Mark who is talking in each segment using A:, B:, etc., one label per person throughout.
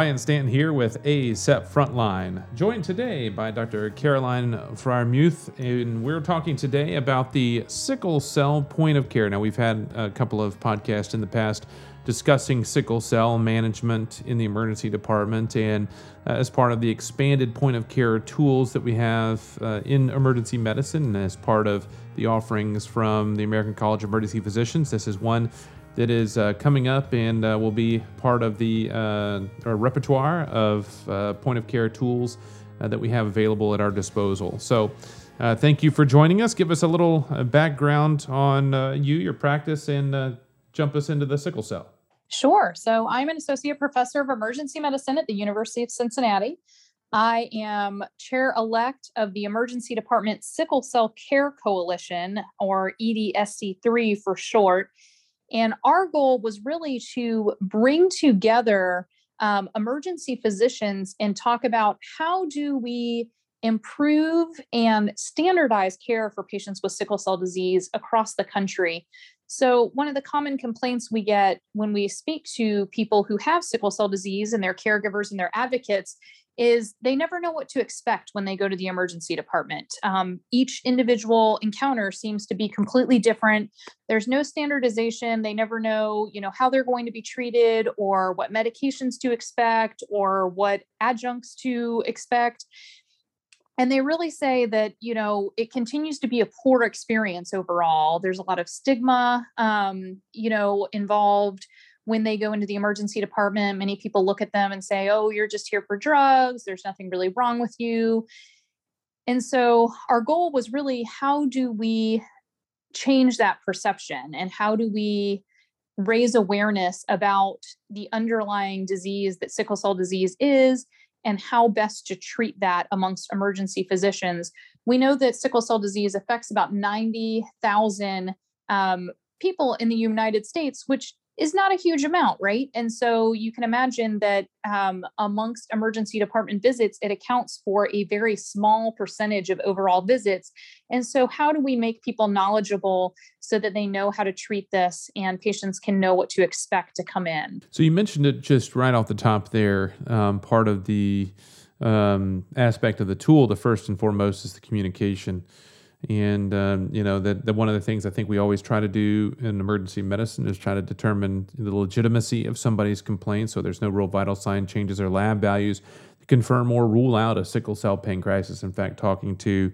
A: Ryan Stanton here with ACEP Frontline, joined today by Dr. Caroline Freiermuth, and we're talking today about the sickle cell point of care. Now, we've had a couple of podcasts in the past discussing sickle cell management in the emergency department and uh, as part of the expanded point of care tools that we have uh, in emergency medicine and as part of the offerings from the American College of Emergency Physicians. This is one that is uh, coming up and uh, will be part of the uh, repertoire of uh, point of care tools uh, that we have available at our disposal. So, uh, thank you for joining us. Give us a little background on you, your practice, and jump us into the sickle cell.
B: Sure. So, I'm an associate professor of emergency medicine at the University of Cincinnati. I am chair elect of the Emergency Department Sickle Cell Care Coalition, or EDSC3 for short. And our goal was really to bring together um, emergency physicians and talk about how do we improve and standardize care for patients with sickle cell disease across the country. So, one of the common complaints we get when we speak to people who have sickle cell disease and their caregivers and their advocates is they never know what to expect when they go to the emergency department. Um, each individual encounter seems to be completely different. There's no standardization. They never know, you know, how they're going to be treated or what medications to expect or what adjuncts to expect. And they really say that, you know, it continues to be a poor experience overall. There's a lot of stigma, um, you know, involved when they go into the emergency department, many people look at them and say, oh, you're just here for drugs. There's nothing really wrong with you. And so our goal was really how do we change that perception and how do we raise awareness about the underlying disease that sickle cell disease is and how best to treat that amongst emergency physicians. We know that sickle cell disease affects about 90,000 um, people in the United States, which is not a huge amount, right? And so you can imagine that um, amongst emergency department visits, it accounts for a very small percentage of overall visits. And so, how do we make people knowledgeable so that they know how to treat this and patients can know what to expect to come in?
A: So, you mentioned it just right off the top there. Um, part of the um, aspect of the tool, the first and foremost, is the communication. And um, you know that, that one of the things I think we always try to do in emergency medicine is try to determine the legitimacy of somebody's complaint. So there's no real vital sign changes or lab values to confirm or rule out a sickle cell pain crisis. In fact, talking to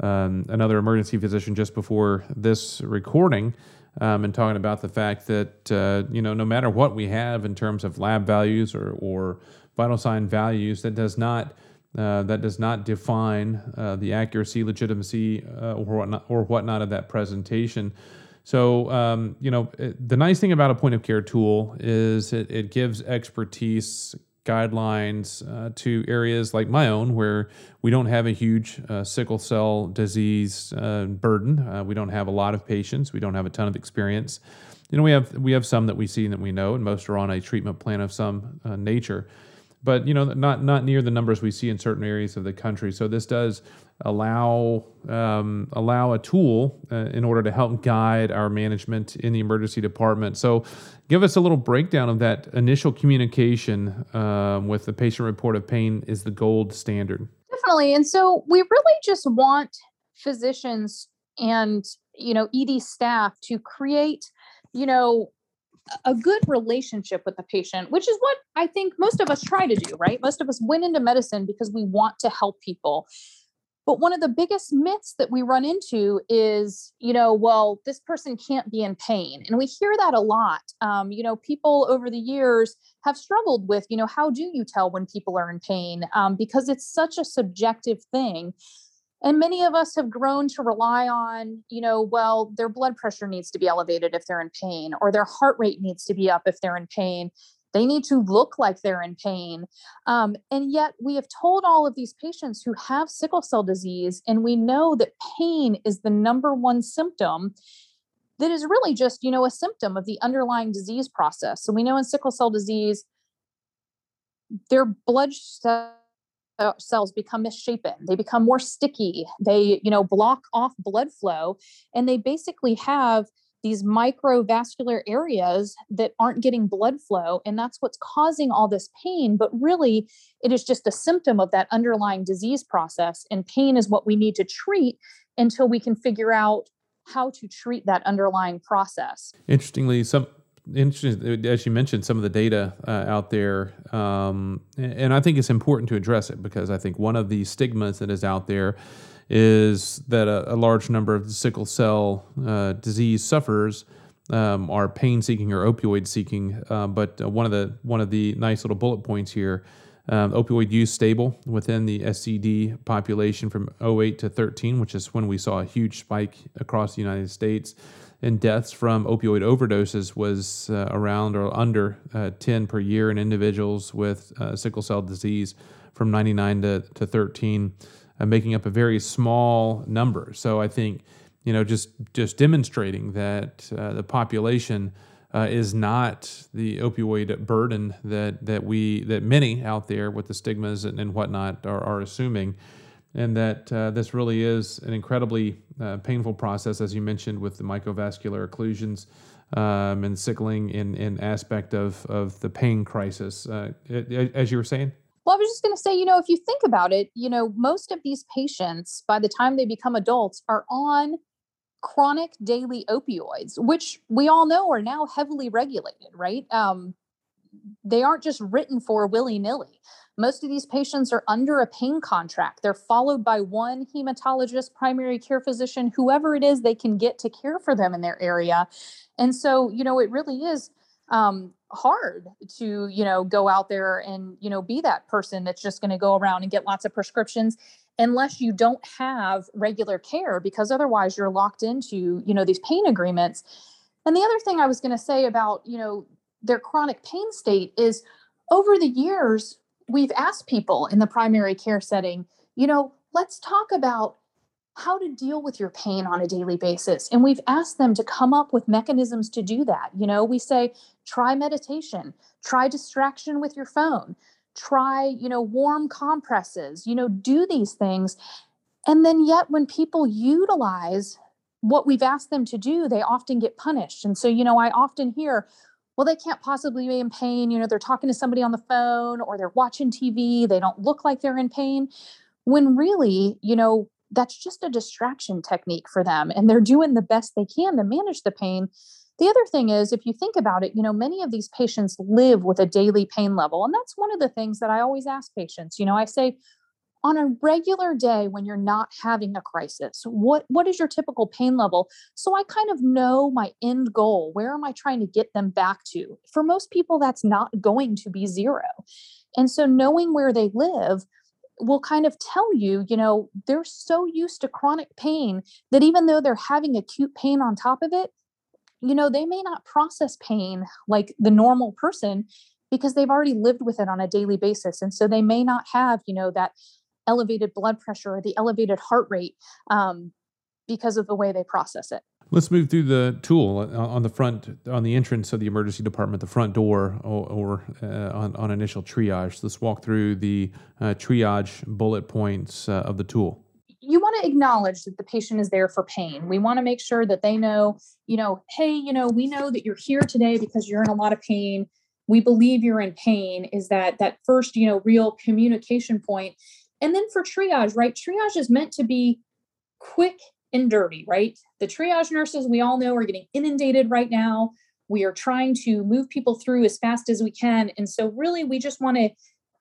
A: um, another emergency physician just before this recording, um, and talking about the fact that uh, you know no matter what we have in terms of lab values or or vital sign values, that does not uh, that does not define uh, the accuracy, legitimacy, uh, or whatnot, or whatnot of that presentation. So, um, you know, it, the nice thing about a point of care tool is it, it gives expertise guidelines uh, to areas like my own where we don't have a huge uh, sickle cell disease uh, burden. we don't have a lot of patients. We don't have a ton of experience. You know, we have we have some that we see and that we know, and most are on a treatment plan of some nature but you know not not near the numbers we see in certain areas of the country. So this does allow um, allow a tool uh, in order to help guide our management in the emergency department. So give us a little breakdown of that initial communication um, with the patient report of pain is the gold standard.
B: Definitely, and so we really just want physicians and you know ED staff to create you know a good relationship with the patient, which is what I think most of us try to do, right? Most of us went into medicine because we want to help people. But one of the biggest myths that we run into is, you know, well, this person can't be in pain. And we hear that a lot. Um, you know, people over the years have struggled with, you know, how do you tell when people are in pain? Um, because it's such a subjective thing and many of us have grown to rely on you know well their blood pressure needs to be elevated if they're in pain or their heart rate needs to be up if they're in pain. They need to look like they're in pain. Um, and yet we have told all of these patients who have sickle cell disease and we know that pain is the number one symptom that is really just you know a symptom of the underlying disease process. So we know in sickle cell disease their blood cells Uh, cells become misshapen they become more sticky they you know block off blood flow and they basically have these microvascular areas that aren't getting blood flow. And that's what's causing all this pain. But really, it is just a symptom of that underlying disease process. And pain is what we need to treat until we can figure out how to treat that underlying process.
A: Interestingly, some interesting as you mentioned some of the data uh, out there um, and i think it's important to address it because i think one of the stigmas that is out there is that a, a large number of sickle cell uh, disease sufferers um, are pain seeking or opioid seeking uh, but one of the one of the nice little bullet points here um, opioid use stable within the SCD population from 08 to 13, which is when we saw a huge spike across the United States and deaths from opioid overdoses was uh, around or under uh, 10 per year in individuals with uh, sickle cell disease from 99 to, to 13, uh, making up a very small number. So I think, you know, just just demonstrating that uh, the population uh, is not the opioid burden that that we that many out there with the stigmas and, and whatnot are, are assuming and that uh, this really is an incredibly uh, painful process, as you mentioned, with the microvascular occlusions um, and sickling in, in aspect of, of the pain crisis, uh, as you were saying?
B: Well, I was just going to say, you know, if you think about it, you know, most of these patients, by the time they become adults, are on chronic daily opioids, which we all know are now heavily regulated, right? Um, they aren't just written for willy nilly. Most of these patients are under a pain contract. They're followed by one hematologist, primary care physician, whoever it is they can get to care for them in their area. And so, you know, it really is um, hard to, you know, go out there and, you know, be that person that's just going to go around and get lots of prescriptions unless you don't have regular care because otherwise you're locked into, you know, these pain agreements. And the other thing I was going to say about, you know, their chronic pain state is over the years we've asked people in the primary care setting, you know, let's talk about how to deal with your pain on a daily basis. And we've asked them to come up with mechanisms to do that. You know, we say, try meditation, try distraction with your phone, try, you know, warm compresses, you know, do these things. And then yet, when people utilize what we've asked them to do, they often get punished. And so, you know, I often hear, well, they can't possibly be in pain. You know, they're talking to somebody on the phone or they're watching TV. They don't look like they're in pain. When really, you know, that's just a distraction technique for them and they're doing the best they can to manage the pain. The other thing is, if you think about it, you know, many of these patients live with a daily pain level. And that's one of the things that I always ask patients. You know, I say, on a regular day when you're not having a crisis what what is your typical pain level so i kind of know my end goal where am i trying to get them back to for most people that's not going to be zero and so knowing where they live will kind of tell you you know they're so used to chronic pain that even though they're having acute pain on top of it you know they may not process pain like the normal person because they've already lived with it on a daily basis and so they may not have you know that elevated blood pressure or the elevated heart rate um, because of the way they process it.
A: Let's move through the tool uh, on the front, on the entrance of the emergency department, the front door, or, or uh, on, on, initial triage. Let's walk through the uh, triage bullet points uh, of the tool.
B: Acknowledge that the patient is there for pain. We want to make sure that they know, you know, hey, you know, we know that you're here today because you're in a lot of pain. We believe you're in pain. Is that that first, you know, real communication point? And then for triage, right? Triage is meant to be quick and dirty, right? The triage nurses we all know are getting inundated right now. We are trying to move people through as fast as we can. And so, really, we just want to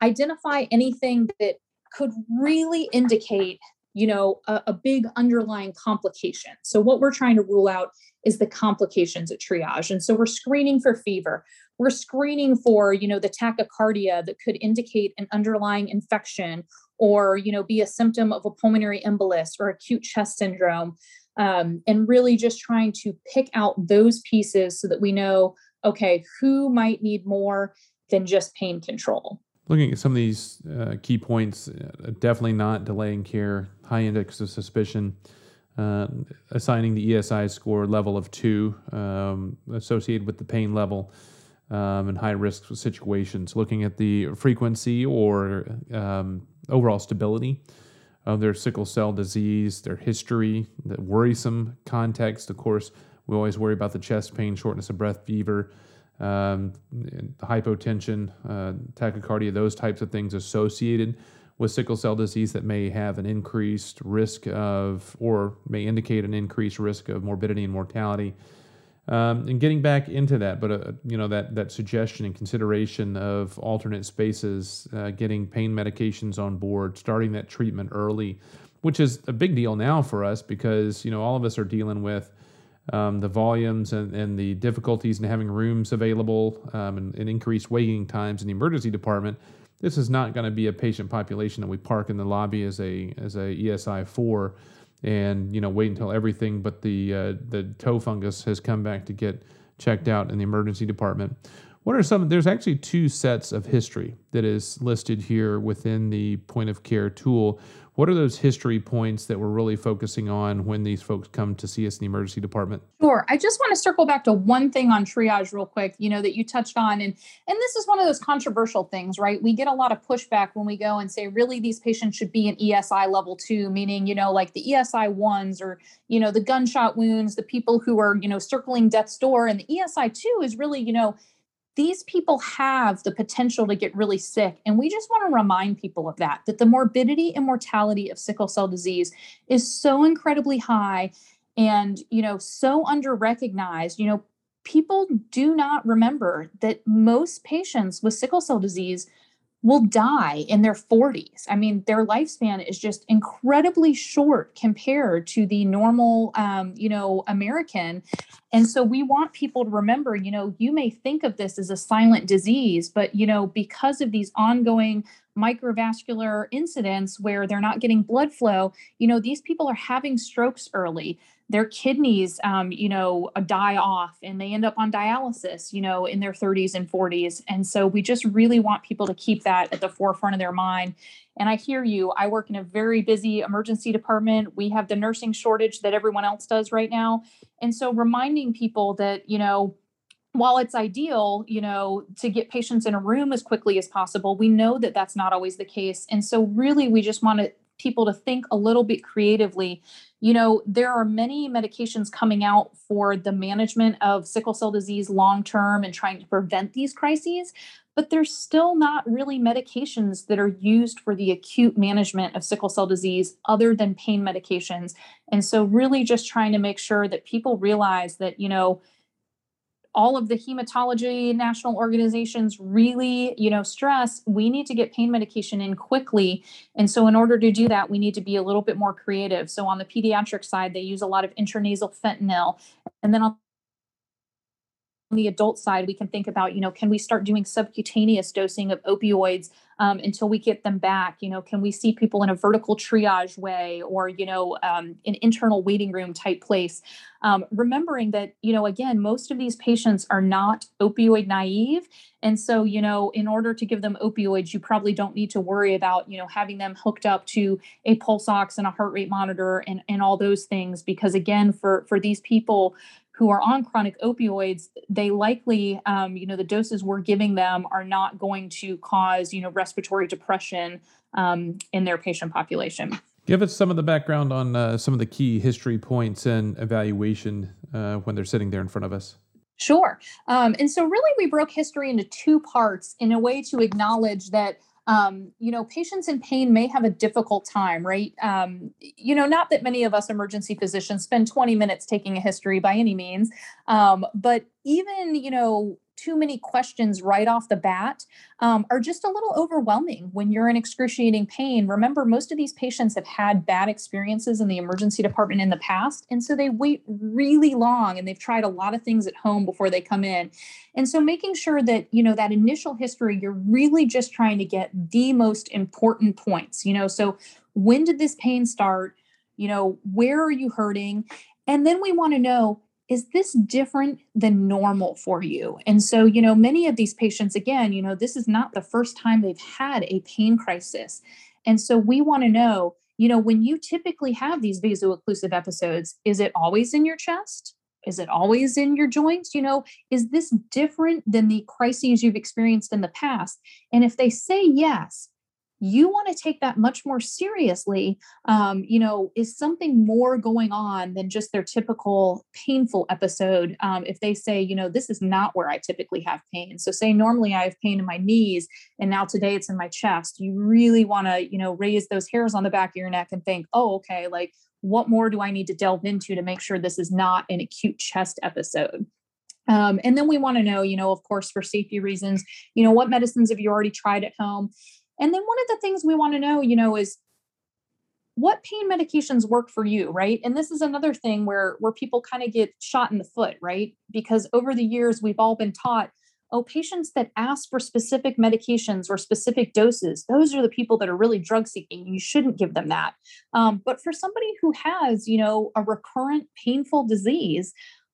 B: identify anything that could really indicate you know a, a, big underlying complication. So what we're trying to rule out is the complications at triage. And so we're screening for fever. We're screening for you know the tachycardia that could indicate an underlying infection or you know be a symptom of a pulmonary embolus or acute chest syndrome um, and really just trying to pick out those pieces so that we know okay who might need more than just pain control
A: looking at some of these uh, key points uh, definitely not delaying care high index of suspicion uh, assigning the ESI score level of two um, associated with the pain level um, and high risk situations, looking at the frequency or um, overall stability of their sickle cell disease, their history, the worrisome context. Of course, We always worry about the chest pain, shortness of breath, fever, um, hypotension, uh, tachycardia, those types of things associated with sickle cell disease that may have an increased risk of, or may indicate an increased risk of morbidity and mortality. Um, and getting back into that, but uh, you know that that suggestion and consideration of alternate spaces, uh, getting pain medications on board, starting that treatment early, which is a big deal now for us because you know all of us are dealing with um, the volumes and, and the difficulties in having rooms available um, and, and, increased waiting times in the emergency department. This is not going to be a patient population that we park in the lobby as a as a ESI four, and you know wait until everything but the uh, the toe fungus has come back to get checked out in the emergency department. What are some? There's actually two sets of history that is listed here within the point of care tool. What are those history points that we're really focusing on when these folks come to see us in the emergency department?
B: Sure. I just want to circle back to one thing on triage real quick, you know, that you touched on. And and this is one of those controversial things, right? We get a lot of pushback when we go and say, really, these patients should be in ESI level two, meaning, you know, like the ESI ones or, you know, the gunshot wounds, the people who are, you know, circling death's door. And the ESI two is really, you know, these people have the potential to get really sick. And we just want to remind people of that, that the morbidity and mortality of sickle cell disease is so incredibly high and, you know, so under recognized. You know, people do not remember that most patients with sickle cell disease will die in their 40s. I mean, their lifespan is just incredibly short compared to the normal, um, you know, American. And so we want people to remember, you know, you may think of this as a silent disease, but, you know, because of these ongoing microvascular incidents where they're not getting blood flow, you know, these people are having strokes early their kidneys um, you know die off and they end up on dialysis you know in their 30s and 40s and so we just really want people to keep that at the forefront of their mind. And i hear you. I work in a very busy emergency department. We have the nursing shortage that everyone else does right now. And so reminding people that you know while it's ideal you know to get patients in a room as quickly as possible we know that that's not always the case. And so really we just want to people to think a little bit creatively. You know, there are many medications coming out for the management of sickle cell disease long term and trying to prevent these crises, but there's still not really medications that are used for the acute management of sickle cell disease other than pain medications. And so, really, just trying to make sure that people realize that, you know, all of the hematology national organizations really you know stress we need to get pain medication in quickly. And so in order to do that we need to be a little bit more creative. So on the pediatric side they use a lot of intranasal fentanyl. And then on the adult side, we can think about, you know, can we start doing subcutaneous dosing of opioids um, until we get them back? You know, can we see people in a vertical triage way or, you know, um, an internal waiting room type place? Um, remembering that, you know, again, most of these patients are not opioid naive. And so, you know, in order to give them opioids, you probably don't need to worry about, you know, having them hooked up to a pulse ox and a heart rate monitor and, and all those things. Because again, for, for these people, who are on chronic opioids, they likely, um, you know, the doses we're giving them are not going to cause, you know, respiratory depression um, in their patient population.
A: Give us some of the background on uh, some of the key history points and evaluation uh, when they're sitting there in front of us.
B: Sure. Um, and so, really, we broke history into two parts in a way to acknowledge that um, you know, patients in pain may have a difficult time, right? Um, you know, not that many of us emergency physicians spend 20 minutes taking a history by any means, um, but even, you know, too many questions right off the bat um, are just a little overwhelming when you're in excruciating pain. Remember, most of these patients have had bad experiences in the emergency department in the past. And so they wait really long and they've tried a lot of things at home before they come in. And so making sure that, you know, that initial history, you're really just trying to get the most important points, you know, so when did this pain start? You know, where are you hurting? And then we want to know is this different than normal for you? And so, you know, many of these patients, again, you know, this is not the first time they've had a pain crisis. And so we want to know, you know, when you typically have these vaso-occlusive episodes, is it always in your chest? Is it always in your joints? You know, is this different than the crises you've experienced in the past? And if they say yes, you want to take that much more seriously. Um, you know, is something more going on than just their typical painful episode? Um, if they say, you know, this is not where I typically have pain. So, say normally I have pain in my knees, and now today it's in my chest. You really want to, you know, raise those hairs on the back of your neck and think, oh, okay, like what more do I need to delve into to make sure this is not an acute chest episode? Um, and then we want to know, you know, of course, for safety reasons, you know, what medicines have you already tried at home? And then one of the things we want to know, you know, is what pain medications work for you, right? And this is another thing where where people kind of get shot in the foot, right? Because over the years we've all been taught, oh, patients that ask for specific medications or specific doses, those are the people that are really drug seeking. You shouldn't give them that. Um, but for somebody who has, you know, a recurrent painful disease,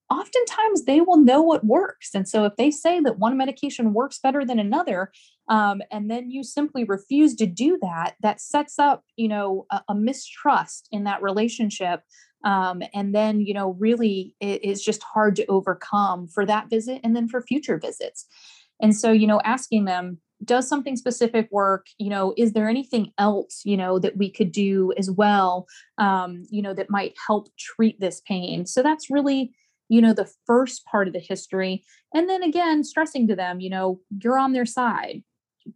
B: oftentimes they will know what works. And so if they say that one medication works better than another, um, and then you simply refuse to do that, that sets up, you know, a, a mistrust in that relationship. Um, and then, you know, really it is just hard to overcome for that visit and then for future visits. And so, you know, asking them, does something specific work you know is there anything else you know that we could do as well um, you know that might help treat this pain so that's really you know the first part of the history and then again stressing to them you know you're on their side.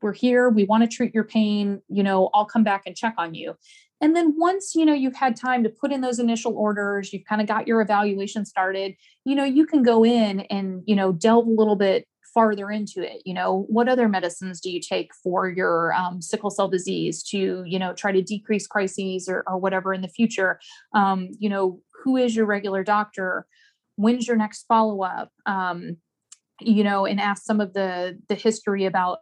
B: We're here. We want to treat your pain. You know i'll come back and check on you. And then once you know you've had time to put in those initial orders you've kind of got your evaluation started you know you can go in and you know delve a little bit farther into it. You know what other medicines do you take for your um, sickle cell disease to you know try to decrease crises or, or whatever in the future? Um, you know who is your regular doctor when's your next follow-up um, you know and ask some of the the history about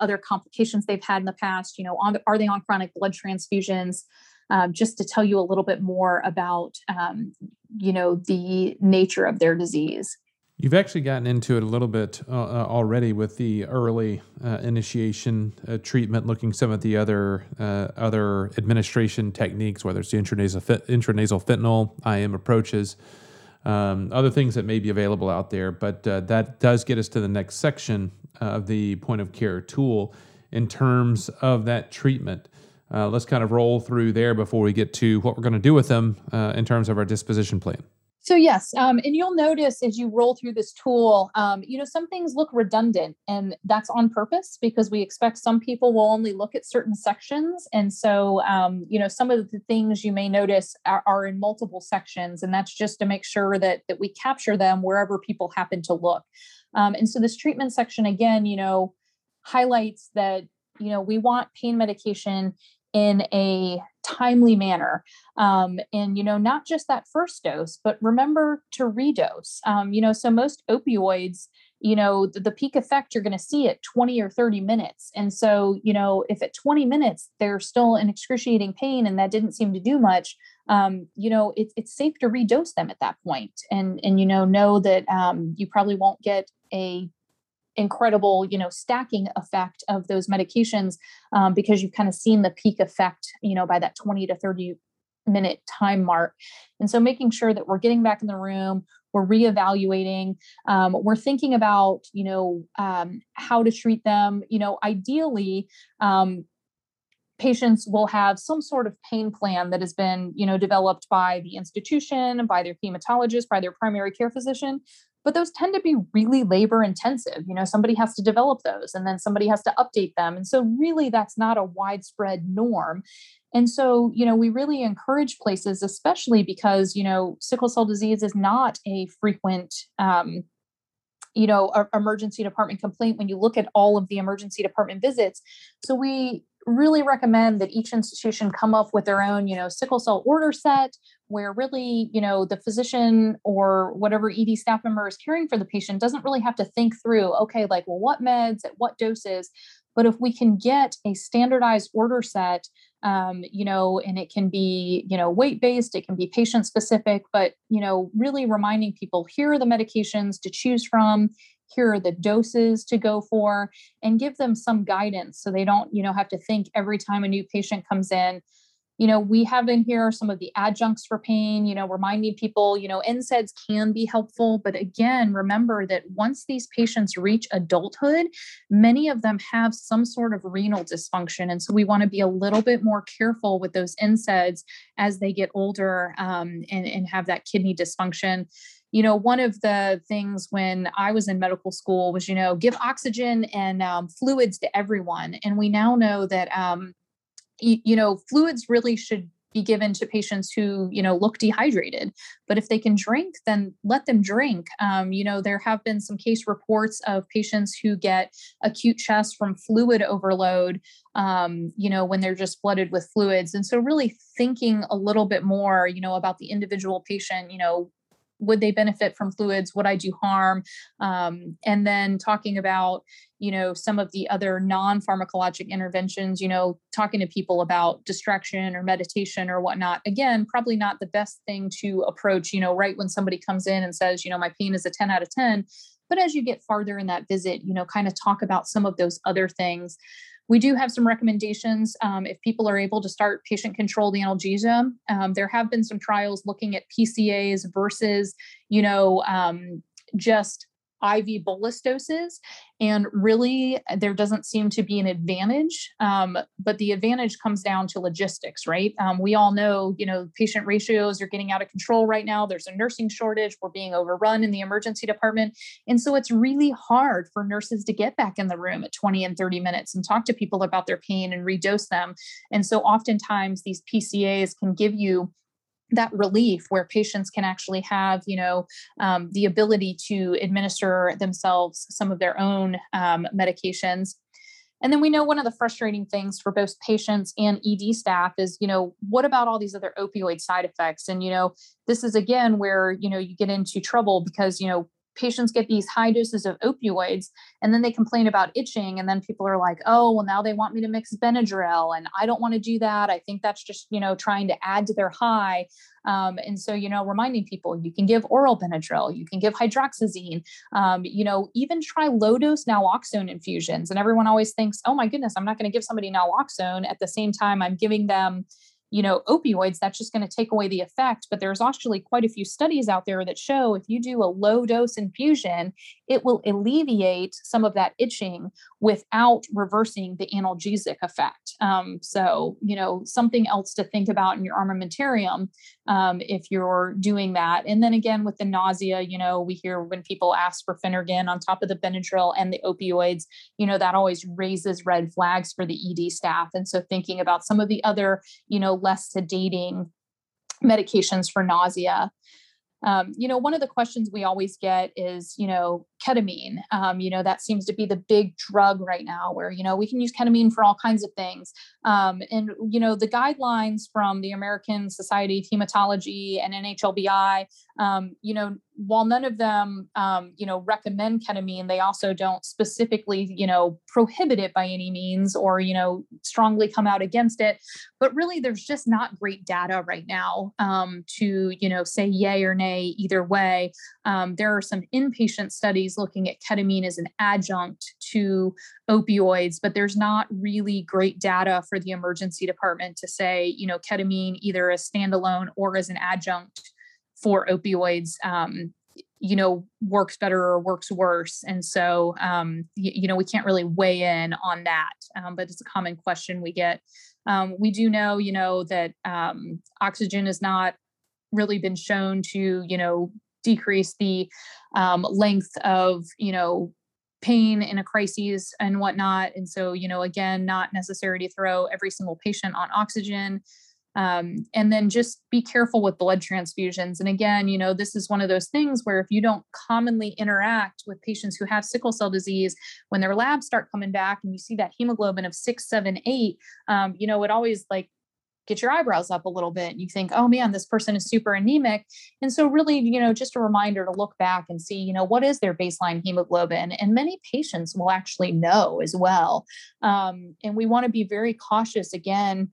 B: other complications they've had in the past you know on, are they on chronic blood transfusions? Um, just to tell you a little bit more about um, you know the nature of their disease.
A: You've actually gotten into it a little bit uh, uh already with the early uh, initiation uh, treatment, looking some of the other uh, other administration techniques, whether it's the intranasal, intranasal fentanyl, IM approaches, um, other things that may be available out there. But uh, that does get us to the next section of the point of care tool in terms of that treatment. Uh, let's kind of roll through there before we get to what we're going to do with them uh, in terms of our disposition plan.
B: So yes, um, and you'll notice as you roll through this tool, um, you know, some things look redundant, and that's on purpose because we expect some people will only look at certain sections, and so um, you know, some of the things you may notice are, are, in multiple sections, and that's just to make sure that that we capture them wherever people happen to look. Um, and so this treatment section again, you know, highlights that you know we want pain medication in a timely manner um, and you know not just that first dose but remember to redose um, you know so most opioids you know the, the peak effect you're going to see at 20 or 30 minutes and so you know if at 20 minutes they're still in excruciating pain and that didn't seem to do much um, you know it, it's safe to redose them at that point and and you know know that um, you probably won't get a incredible you know stacking effect of those medications um, because you've kind of seen the peak effect you know by that 20 to 30 minute time mark. And so making sure that we're getting back in the room we're reevaluating um, we're thinking about you know um, how to treat them. You know ideally um, patients will have some sort of pain plan that has been you know developed by the institution by their hematologist by their primary care physician but those tend to be really labor intensive you know somebody has to develop those and then somebody has to update them and so really that's not a widespread norm and so you know we really encourage places especially because you know sickle cell disease is not a frequent um, you know emergency department complaint when you look at all of the emergency department visits so we really recommend that each institution come up with their own, you know, sickle cell order set where really, you know, the physician or whatever ED staff member is caring for the patient doesn't really have to think through, okay, like, well, what meds at what doses? But if we can get a standardized order set, um, you know, and it can be, you know, weight based, it can be patient specific, but, you know, really reminding people here are the medications to choose from here are the doses to go for and give them some guidance so they don't you know have to think every time a new patient comes in you know, we have in here some of the adjuncts for pain, you know, reminding people, you know, NSAIDs can be helpful. But again, remember that once these patients reach adulthood, many of them have some sort of renal dysfunction. And so we want to be a little bit more careful with those NSAIDs as they get older um, and, and have that kidney dysfunction you know one of the things when i was in medical school was you know give oxygen and um, fluids to everyone and we now know that um, you, know fluids really should be given to patients who you know look dehydrated. But if they can drink then let them drink. Um, you know there have been some case reports of patients who get acute chest from fluid overload um, you know when they're just flooded with fluids. And so really thinking a little bit more you know about the individual patient you know would they benefit from fluids? Would i do harm? Um, and then talking about you know some of the other non-pharmacologic interventions you know talking to people about distraction or meditation or whatnot. Again probably not the best thing to approach you know right when somebody comes in and says you know my pain is a 10 out of 10 but as you get farther in that visit you know kind of talk about some of those other things we do have some recommendations um, if people are able to start patient controlled analgesia. Um, there have been some trials looking at PCAs versus, you know, um, just IV bolus doses. And really, there doesn't seem to be an advantage. Um, but the advantage comes down to logistics, right? Um, we all know, you know, patient ratios are getting out of control right now. There's a nursing shortage. We're being overrun in the emergency department. And so it's really hard for nurses to get back in the room at 20 and 30 minutes and talk to people about their pain and redose them. And so oftentimes these PCAs can give you that relief where patients can actually have you know um, the ability to administer themselves some of their own um, medications. And then we know one of the frustrating things for both patients and ed staff is you know what about all these other opioid side effects? And you know this is again where you know you get into trouble because you know patients get these high doses of opioids and then they complain about itching and then people are like oh well now they want me to mix benadryl and i don't want to do that. I think that's just you know trying to add to their high. Um, and so you know reminding people you can give oral benadryl you can give hydroxyzine um, you know even try low dose naloxone infusions. And everyone always thinks oh my goodness i'm not going to give somebody naloxone at the same time i'm giving them you know opioids that's just going to take away the effect but there's actually quite a few studies out there that show if you do a low dose infusion it will alleviate some of that itching without reversing the analgesic effect. Um, so you know something else to think about in your armamentarium um, if you're doing that. And then again with the nausea you know we hear when people ask for phenergan on top of the benadryl and the opioids you know that always raises red flags for the ed staff. And so thinking about some of the other you know less sedating medications for nausea. Um, you know, one of the questions we always get is, you know, ketamine. Um, you know, that seems to be the big drug right now where, you know, we can use ketamine for all kinds of things. Um, and, you know, the guidelines from the American Society of Hematology and NHLBI, um, you know, while none of them, um, you know, recommend ketamine, they also don't specifically, you know, prohibit it by any means or, you know, strongly come out against it. But really, there's just not great data right now um, to, you know, say yay or nay either way. Um, there are some inpatient studies looking at ketamine as an adjunct to opioids, but there's not really great data for the emergency department to say, you know, ketamine either as standalone or as an adjunct for opioids. Um, you know works better or works worse. And so um, you, you, know we can't really weigh in on that um, but it's a common question we get. Um, we do know you know that um, oxygen has not really been shown to you know decrease the um, length of you know pain in a crisis and whatnot. And so you know again not necessary to throw every single patient on oxygen um, and then just be careful with blood transfusions. And again you know this is one of those things where if you don't commonly interact with patients who have sickle cell disease when their labs start coming back and you see that hemoglobin of six seven eight um, you know it always like get your eyebrows up a little bit and you think oh man this person is super anemic. And so really you know just a reminder to look back and see you know what is their baseline hemoglobin? And many patients will actually know as well. Um, and we want to be very cautious again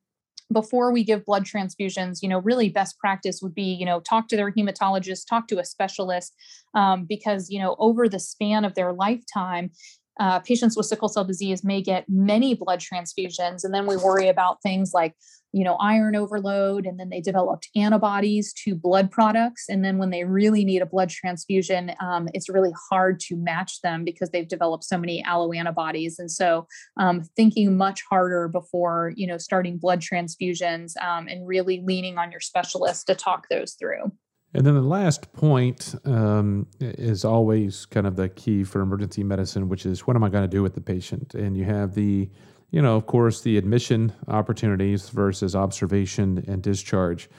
B: before we give blood transfusions, you know, really best practice would be, you know, talk to their hematologist, talk to a specialist, um, because, you know, over the span of their lifetime, uh, patients with sickle cell disease may get many blood transfusions, and then we worry about things like you know iron overload and then they developed antibodies to blood products and then when they really need a blood transfusion um, it's really hard to match them because they've developed so many alloantibodies. And so um, thinking much harder before you know starting blood transfusions um, and really leaning on your specialist to talk those through
A: and then the last point um, is always kind of the key for emergency medicine, which is what am I going to do with the patient? And you have the you know, of course, the admission opportunities versus observation and discharge.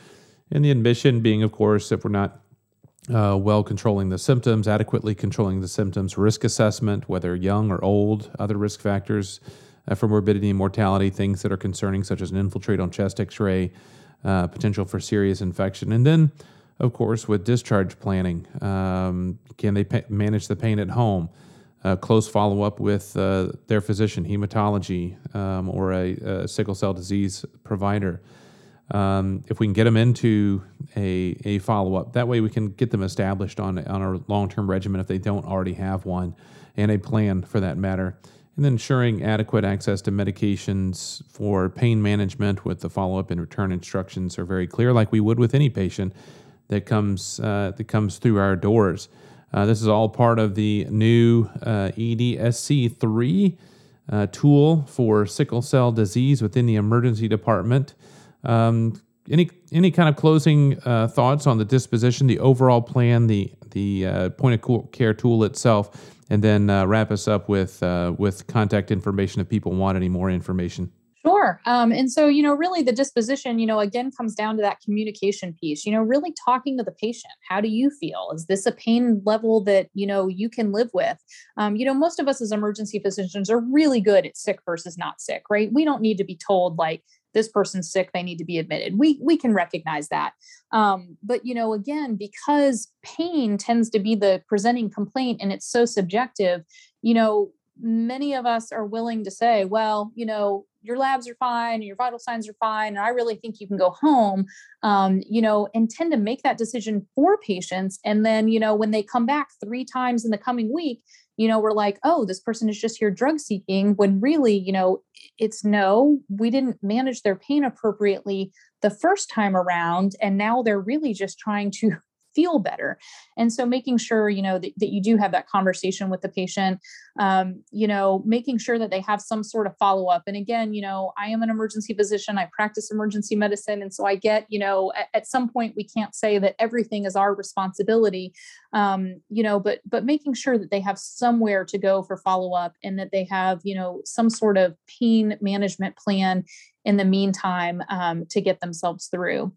A: And the admission being, of course, if we're not uh, well controlling the symptoms, adequately controlling the symptoms, risk assessment, whether young or old, other risk factors uh, for morbidity and mortality, things that are concerning, such as an infiltrate on chest x ray, uh, potential for serious infection. And then, of course, with discharge planning, um, can they pa- manage the pain at home? uh, close follow up with uh, their physician, hematology, um, or a, a, sickle cell disease provider. Um, if we can get them into a, a follow up, that way we can get them established on, on a long term regimen if they don't already have one, and a plan for that matter. And then ensuring adequate access to medications for pain management with the follow up and return instructions are very clear, like we would with any patient that comes, uh, that comes through our doors. Uh, this is all part of the new uh, EDSC3 uh, tool for sickle cell disease within the emergency department. Um, any any kind of closing uh, thoughts on the disposition, the overall plan, the the point of care tool itself, and then wrap us up with with contact information if people want any more information.
B: Sure. Um, and so, you know, really the disposition, you know, again comes down to that communication piece, you know, really talking to the patient. How do you feel? Is this a pain level that, you know, you can live with? Um, you know, most of us as emergency physicians are really good at sick versus not sick, right? We don't need to be told like, this person's sick they need to be admitted we we can recognize that um, but you know again because pain tends to be the presenting complaint and it's so subjective you know many of us are willing to say well you know your labs are fine your vital signs are fine and i really think you can go home um, you know and tend to make that decision for patients and then you know when they come back three times in the coming week you know we're like oh this person is just here drug seeking when really you know it's no we didn't manage their pain appropriately the first time around and now they're really just trying to feel better. And so making sure you know that, that you do have that conversation with the patient um, you know making sure that they have some sort of follow-up. And again you know i am an emergency physician. I practice emergency medicine. And so i get you know at, at some point we can't say that everything is our responsibility um, you know but but making sure that they have somewhere to go for follow-up and that they have you know some sort of pain management plan in the meantime um, to get themselves through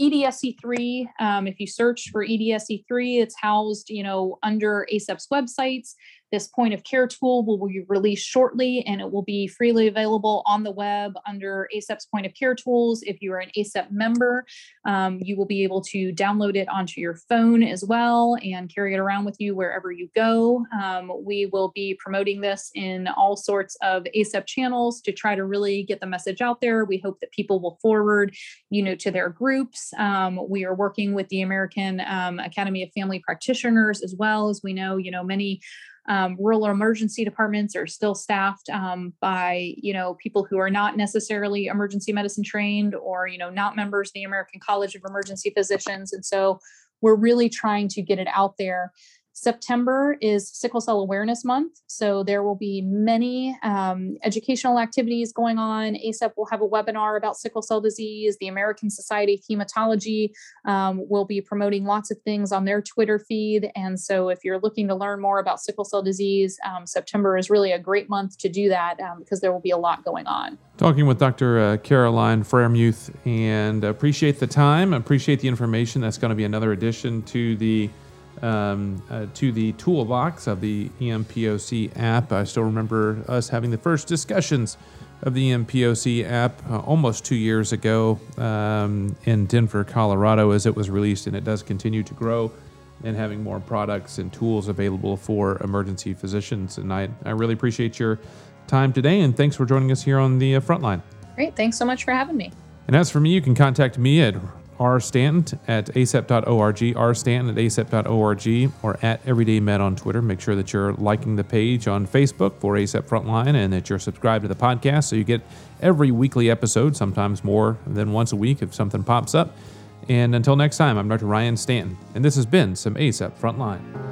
B: EDSC3, um, if you search for EDSC3, it's housed, you know, under ACEP's websites. This point of care tool will be released shortly and it will be freely available on the web under ACEP's point of care tools. If you are an ACEP member, um, you will be able to download it onto your phone as well and carry it around with you wherever you go. Um, we will be promoting this in all sorts of ACEP channels to try to really get the message out there. We hope that people will forward, you know, to their groups. Um, we are working with the American um, Academy of Family Practitioners as well as we know, you know, many um, rural emergency departments are still staffed um, by you know people who are not necessarily emergency medicine trained or you know not members of the American College of Emergency Physicians, and so we're really trying to get it out there September is Sickle Cell Awareness Month. So there will be many um, educational activities going on. ACEP will have a webinar about sickle cell disease. The American Society of Hematology um, will be promoting lots of things on their Twitter feed. And so if you're looking to learn more about sickle cell disease, um, September is really a great month to do that um, because there will be a lot going on.
A: Talking with Dr. Uh, Caroline Freiermuth and appreciate the time, appreciate the information. That's going to be another addition to the um, uh, to the toolbox of the EMPOC app. I still remember us having the first discussions of the EMPOC app uh, almost two years ago um, in Denver, Colorado, as it was released, and it does continue to grow and having more products and tools available for emergency physicians. And I, I really appreciate your time today, and thanks for joining us here on the uh, Frontline.
B: Great. Thanks so much for having me.
A: And as for me, you can contact me at R Stanton at acep.org, R Stanton at acep.org, or at EverydayMed on Twitter. Make sure that you're liking the page on Facebook for ACEP Frontline and that you're subscribed to the podcast so you get every weekly episode, sometimes more than once a week if something pops up. And until next time, I'm Dr. Ryan Stanton, and this has been some ACEP Frontline.